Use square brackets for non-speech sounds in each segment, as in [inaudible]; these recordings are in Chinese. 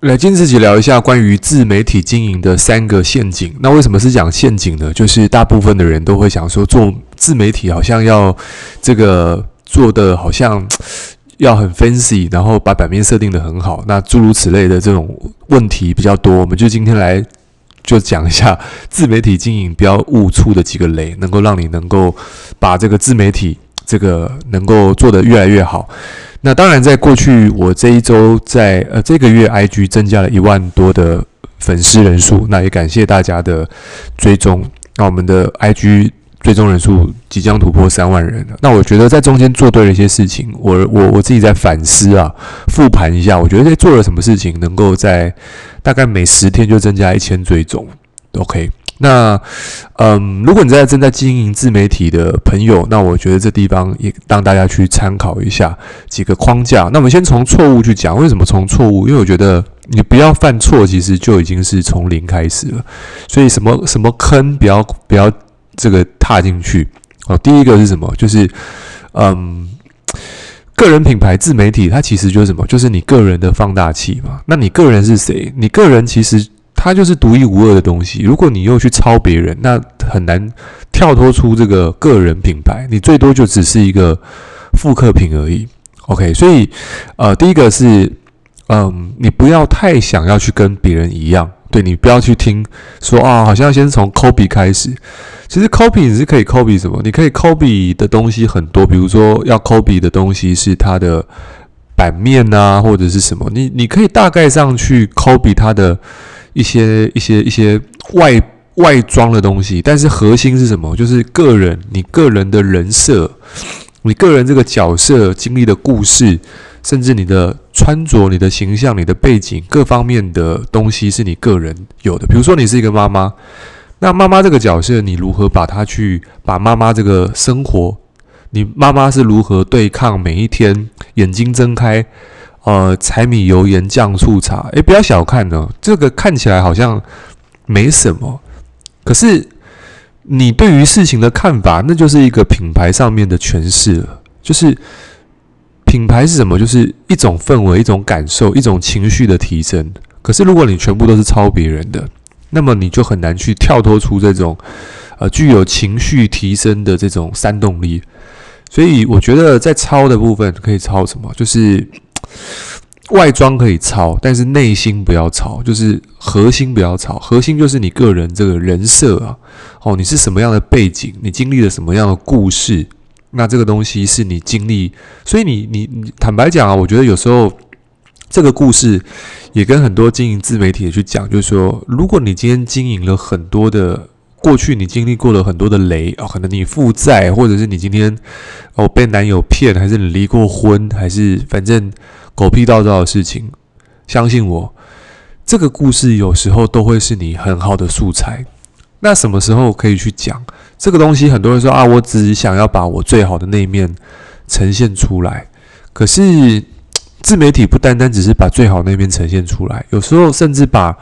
来，今天这集聊一下关于自媒体经营的三个陷阱。那为什么是讲陷阱呢？就是大部分的人都会想说，做自媒体好像要这个做的好像 [tsk] 要很 fancy，然后把版面设定得很好，那诸如此类的这种问题比较多。我们就今天来就讲一下自媒体经营不要误触的几个雷，能够让你能够把这个自媒体这个能够做得越来越好。那当然，在过去我这一周在呃这个月，IG 增加了一万多的粉丝人数，那也感谢大家的追踪。那我们的 IG 追踪人数即将突破三万人了。那我觉得在中间做对了一些事情，我我我自己在反思啊，复盘一下，我觉得在做了什么事情，能够在大概每十天就增加一千追踪，OK。那，嗯，如果你在正在经营自媒体的朋友，那我觉得这地方也让大家去参考一下几个框架。那我们先从错误去讲，为什么从错误？因为我觉得你不要犯错，其实就已经是从零开始了。所以什么什么坑，不要不要这个踏进去。哦，第一个是什么？就是，嗯，个人品牌自媒体，它其实就是什么？就是你个人的放大器嘛。那你个人是谁？你个人其实。它就是独一无二的东西。如果你又去抄别人，那很难跳脱出这个个人品牌。你最多就只是一个复刻品而已。OK，所以呃，第一个是，嗯，你不要太想要去跟别人一样。对，你不要去听说啊，好像先从 copy 开始。其实 copy 你是可以 copy 什么？你可以 copy 的东西很多，比如说要 copy 的东西是它的版面啊，或者是什么？你你可以大概上去 copy 它的。一些一些一些外外装的东西，但是核心是什么？就是个人，你个人的人设，你个人这个角色经历的故事，甚至你的穿着、你的形象、你的背景，各方面的东西是你个人有的。比如说，你是一个妈妈，那妈妈这个角色，你如何把它去把妈妈这个生活，你妈妈是如何对抗每一天眼睛睁开？呃，柴米油盐酱醋茶，诶，不要小看呢。这个看起来好像没什么，可是你对于事情的看法，那就是一个品牌上面的诠释了。就是品牌是什么？就是一种氛围、一种感受、一种情绪的提升。可是如果你全部都是抄别人的，那么你就很难去跳脱出这种呃具有情绪提升的这种煽动力。所以我觉得在抄的部分可以抄什么？就是。外装可以抄，但是内心不要抄，就是核心不要抄。核心就是你个人这个人设啊，哦，你是什么样的背景，你经历了什么样的故事，那这个东西是你经历。所以你你你坦白讲啊，我觉得有时候这个故事也跟很多经营自媒体的去讲，就是说，如果你今天经营了很多的。过去你经历过了很多的雷啊，可能你负债，或者是你今天哦被男友骗，还是你离过婚，还是反正狗屁倒灶的事情。相信我，这个故事有时候都会是你很好的素材。那什么时候可以去讲这个东西？很多人说啊，我只想要把我最好的那一面呈现出来。可是自媒体不单单只是把最好那一面呈现出来，有时候甚至把。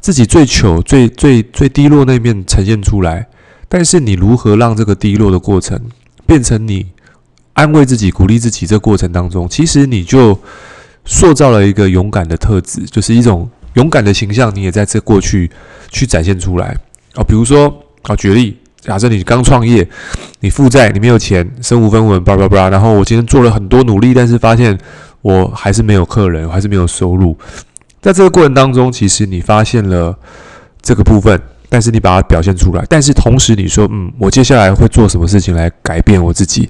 自己最糗、最最最低落那面呈现出来，但是你如何让这个低落的过程变成你安慰自己、鼓励自己？这过程当中，其实你就塑造了一个勇敢的特质，就是一种勇敢的形象。你也在这过去去展现出来啊。比如说啊，举例，假设你刚创业，你负债，你没有钱，身无分文，叭叭叭。然后我今天做了很多努力，但是发现我还是没有客人，我还是没有收入。在这个过程当中，其实你发现了这个部分，但是你把它表现出来，但是同时你说，嗯，我接下来会做什么事情来改变我自己？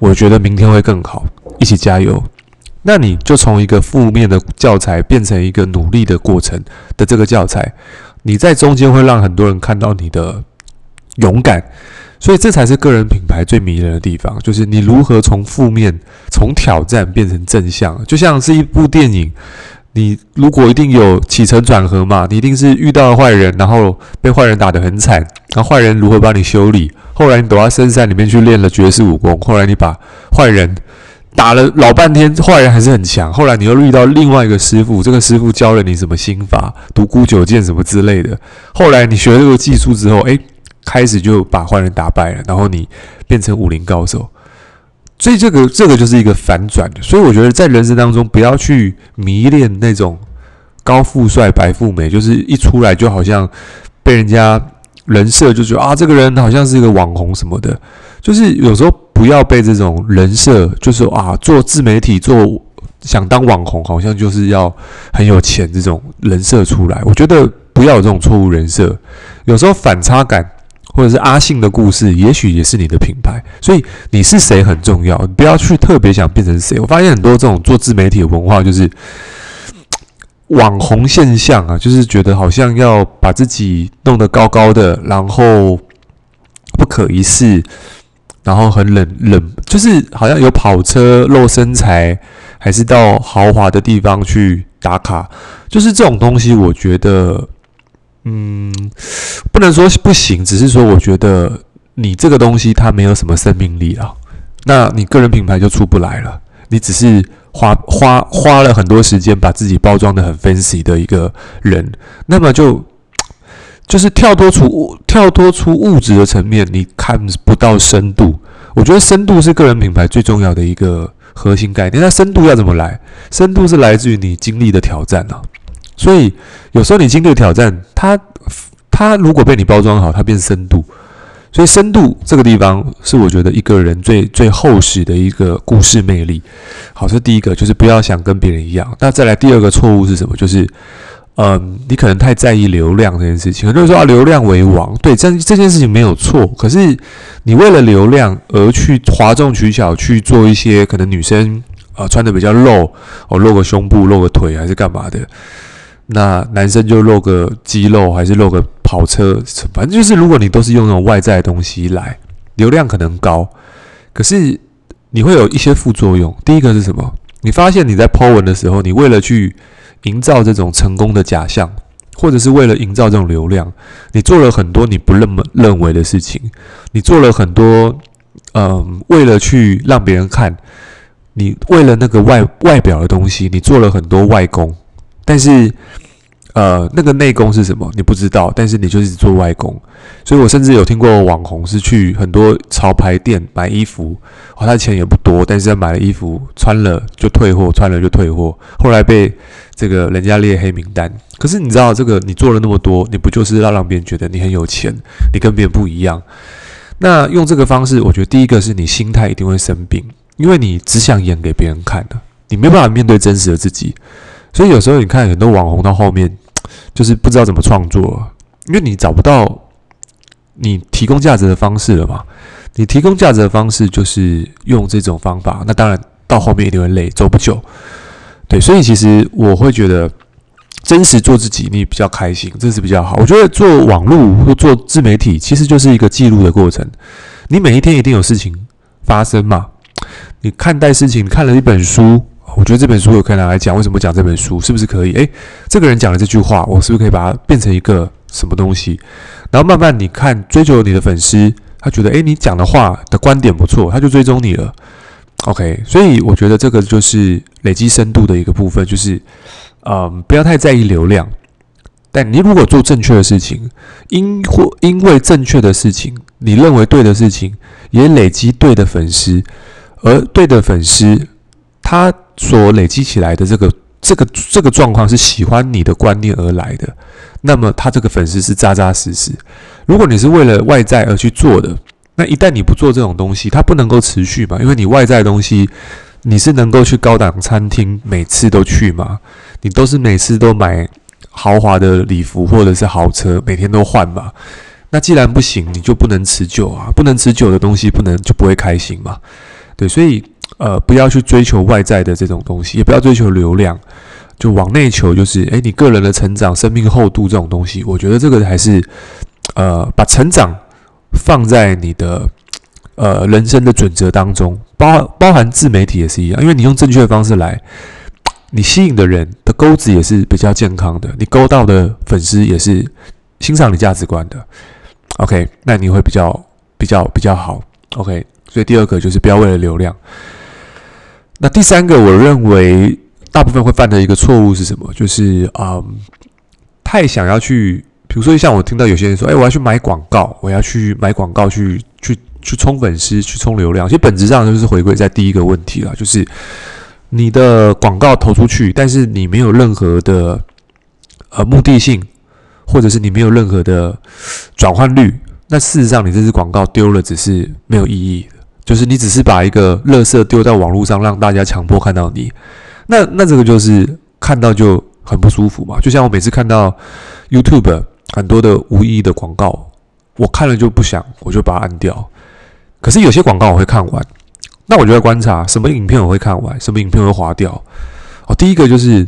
我觉得明天会更好，一起加油。那你就从一个负面的教材变成一个努力的过程的这个教材，你在中间会让很多人看到你的勇敢，所以这才是个人品牌最迷人的地方，就是你如何从负面、从挑战变成正向，就像是一部电影。你如果一定有起承转合嘛，你一定是遇到了坏人，然后被坏人打得很惨，然后坏人如何帮你修理？后来你躲到深山里面去练了绝世武功，后来你把坏人打了老半天，坏人还是很强。后来你又遇到另外一个师傅，这个师傅教了你什么心法，独孤九剑什么之类的。后来你学了这个技术之后，诶，开始就把坏人打败了，然后你变成武林高手。所以这个这个就是一个反转的，所以我觉得在人生当中不要去迷恋那种高富帅、白富美，就是一出来就好像被人家人设就觉得啊，这个人好像是一个网红什么的。就是有时候不要被这种人设，就是啊，做自媒体做想当网红，好像就是要很有钱这种人设出来。我觉得不要有这种错误人设。有时候反差感，或者是阿信的故事，也许也是你的品牌。所以你是谁很重要，你不要去特别想变成谁。我发现很多这种做自媒体的文化，就是 [tsk] 网红现象啊，就是觉得好像要把自己弄得高高的，然后不可一世，然后很冷冷，就是好像有跑车露身材，还是到豪华的地方去打卡，就是这种东西，我觉得。嗯，不能说不行，只是说我觉得你这个东西它没有什么生命力啊，那你个人品牌就出不来了。你只是花花花了很多时间把自己包装得很 fancy 的一个人，那么就就是跳脱出跳脱出物质的层面，你看不到深度。我觉得深度是个人品牌最重要的一个核心概念。那深度要怎么来？深度是来自于你经历的挑战啊。所以有时候你经历挑战，它它如果被你包装好，它变深度。所以深度这个地方是我觉得一个人最最厚实的一个故事魅力。好，这第一个，就是不要想跟别人一样。那再来第二个错误是什么？就是嗯，你可能太在意流量这件事情。很多人说啊，流量为王，对，这这件事情没有错。可是你为了流量而去哗众取巧去做一些可能女生啊、穿的比较露哦，露个胸部、露个腿还是干嘛的。那男生就露个肌肉，还是露个跑车，反正就是，如果你都是用那种外在的东西来，流量可能高，可是你会有一些副作用。第一个是什么？你发现你在 po 文的时候，你为了去营造这种成功的假象，或者是为了营造这种流量，你做了很多你不认认为的事情，你做了很多，嗯，为了去让别人看，你为了那个外外表的东西，你做了很多外功。但是，呃，那个内功是什么？你不知道。但是你就是做外功，所以我甚至有听过网红是去很多潮牌店买衣服，哦，他钱也不多，但是他买了衣服穿了就退货，穿了就退货，后来被这个人家列黑名单。可是你知道，这个你做了那么多，你不就是要让别人觉得你很有钱，你跟别人不一样？那用这个方式，我觉得第一个是你心态一定会生病，因为你只想演给别人看的，你没办法面对真实的自己。所以有时候你看很多网红到后面，就是不知道怎么创作，因为你找不到你提供价值的方式了嘛。你提供价值的方式就是用这种方法，那当然到后面一定会累，走不久。对，所以其实我会觉得真实做自己，你比较开心，这是比较好。我觉得做网络或做自媒体，其实就是一个记录的过程。你每一天一定有事情发生嘛？你看待事情，看了一本书。我觉得这本书有可以拿来讲，为什么讲这本书？是不是可以？诶，这个人讲了这句话，我是不是可以把它变成一个什么东西？然后慢慢你看，追求你的粉丝，他觉得诶，你讲的话的观点不错，他就追踪你了。OK，所以我觉得这个就是累积深度的一个部分，就是嗯，不要太在意流量。但你如果做正确的事情，因或因为正确的事情，你认为对的事情，也累积对的粉丝，而对的粉丝。他所累积起来的这个这个这个状况是喜欢你的观念而来的，那么他这个粉丝是扎扎实实。如果你是为了外在而去做的，那一旦你不做这种东西，它不能够持续嘛？因为你外在的东西，你是能够去高档餐厅每次都去吗？你都是每次都买豪华的礼服或者是豪车，每天都换嘛？那既然不行，你就不能持久啊！不能持久的东西，不能就不会开心嘛？对，所以。呃，不要去追求外在的这种东西，也不要追求流量，就往内求，就是诶，你个人的成长、生命厚度这种东西，我觉得这个还是呃，把成长放在你的呃人生的准则当中，包包含自媒体也是一样，因为你用正确的方式来，你吸引的人的钩子也是比较健康的，你勾到的粉丝也是欣赏你价值观的，OK，那你会比较比较比较好，OK，所以第二个就是不要为了流量。那第三个，我认为大部分会犯的一个错误是什么？就是嗯，太想要去，比如说像我听到有些人说，哎，我要去买广告，我要去买广告去，去去去冲粉丝，去冲流量。其实本质上就是回归在第一个问题了，就是你的广告投出去，但是你没有任何的呃目的性，或者是你没有任何的转换率，那事实上你这支广告丢了只是没有意义的，就是你只是把一个垃圾丢在网络上，让大家强迫看到你，那那这个就是看到就很不舒服嘛。就像我每次看到 YouTube 很多的无意义的广告，我看了就不想，我就把它按掉。可是有些广告我会看完。那我就在观察什么影片我会看完，什么影片会划掉。哦，第一个就是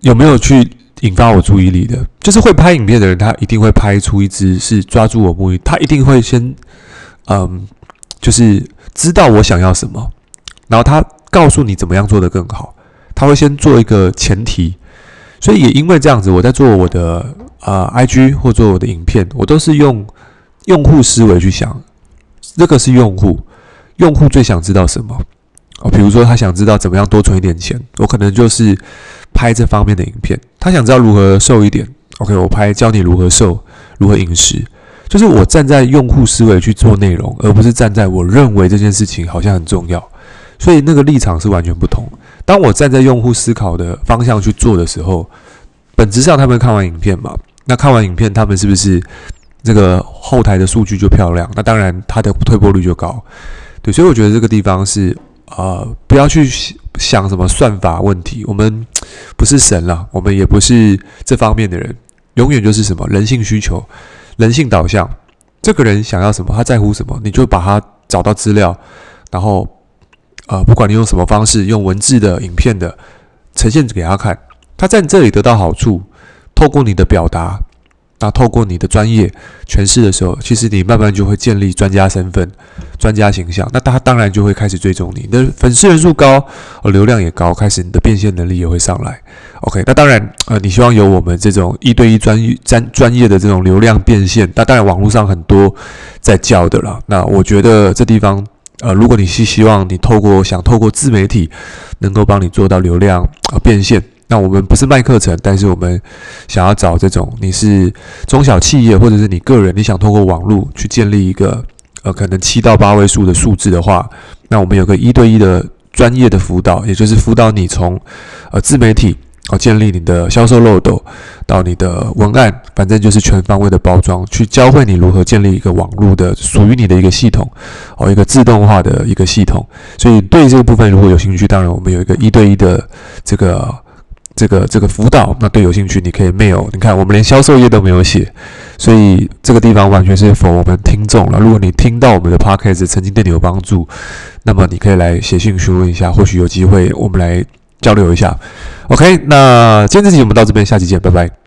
有没有去引发我注意力的，就是会拍影片的人，他一定会拍出一支是抓住我目的，他一定会先嗯，就是知道我想要什么，然后他告诉你怎么样做得更好，他会先做一个前提。所以也因为这样子，我在做我的呃 IG 或做我的影片，我都是用用户思维去想。这个是用户，用户最想知道什么？哦，比如说他想知道怎么样多存一点钱，我可能就是拍这方面的影片。他想知道如何瘦一点，OK，我拍教你如何瘦，如何饮食，就是我站在用户思维去做内容，而不是站在我认为这件事情好像很重要，所以那个立场是完全不同。当我站在用户思考的方向去做的时候，本质上他们看完影片嘛，那看完影片他们是不是？这个后台的数据就漂亮，那当然它的退播率就高，对，所以我觉得这个地方是呃，不要去想什么算法问题，我们不是神了，我们也不是这方面的人，永远就是什么人性需求、人性导向，这个人想要什么，他在乎什么，你就把他找到资料，然后呃，不管你用什么方式，用文字的、影片的呈现给他看，他在你这里得到好处，透过你的表达。那透过你的专业诠释的时候，其实你慢慢就会建立专家身份、专家形象。那他当然就会开始追踪你，你的粉丝人数高，呃，流量也高，开始你的变现能力也会上来。OK，那当然，呃，你希望有我们这种一对一专专专业的这种流量变现，那当然网络上很多在教的了。那我觉得这地方，呃，如果你是希望你透过想透过自媒体能够帮你做到流量呃变现。那我们不是卖课程，但是我们想要找这种你是中小企业或者是你个人，你想通过网络去建立一个呃可能七到八位数的数字的话，那我们有个一对一的专业的辅导，也就是辅导你从呃自媒体哦建立你的销售漏斗到你的文案，反正就是全方位的包装，去教会你如何建立一个网络的属于你的一个系统哦，一个自动化的一个系统。所以对这个部分如果有兴趣，当然我们有一个一对一的这个。这个这个辅导，那对有兴趣，你可以 mail。你看，我们连销售页都没有写，所以这个地方完全是否我们听众了。如果你听到我们的 podcast 曾经对你有帮助，那么你可以来写信询问一下，或许有机会我们来交流一下。OK，那今天这集我们到这边，下期见，拜拜。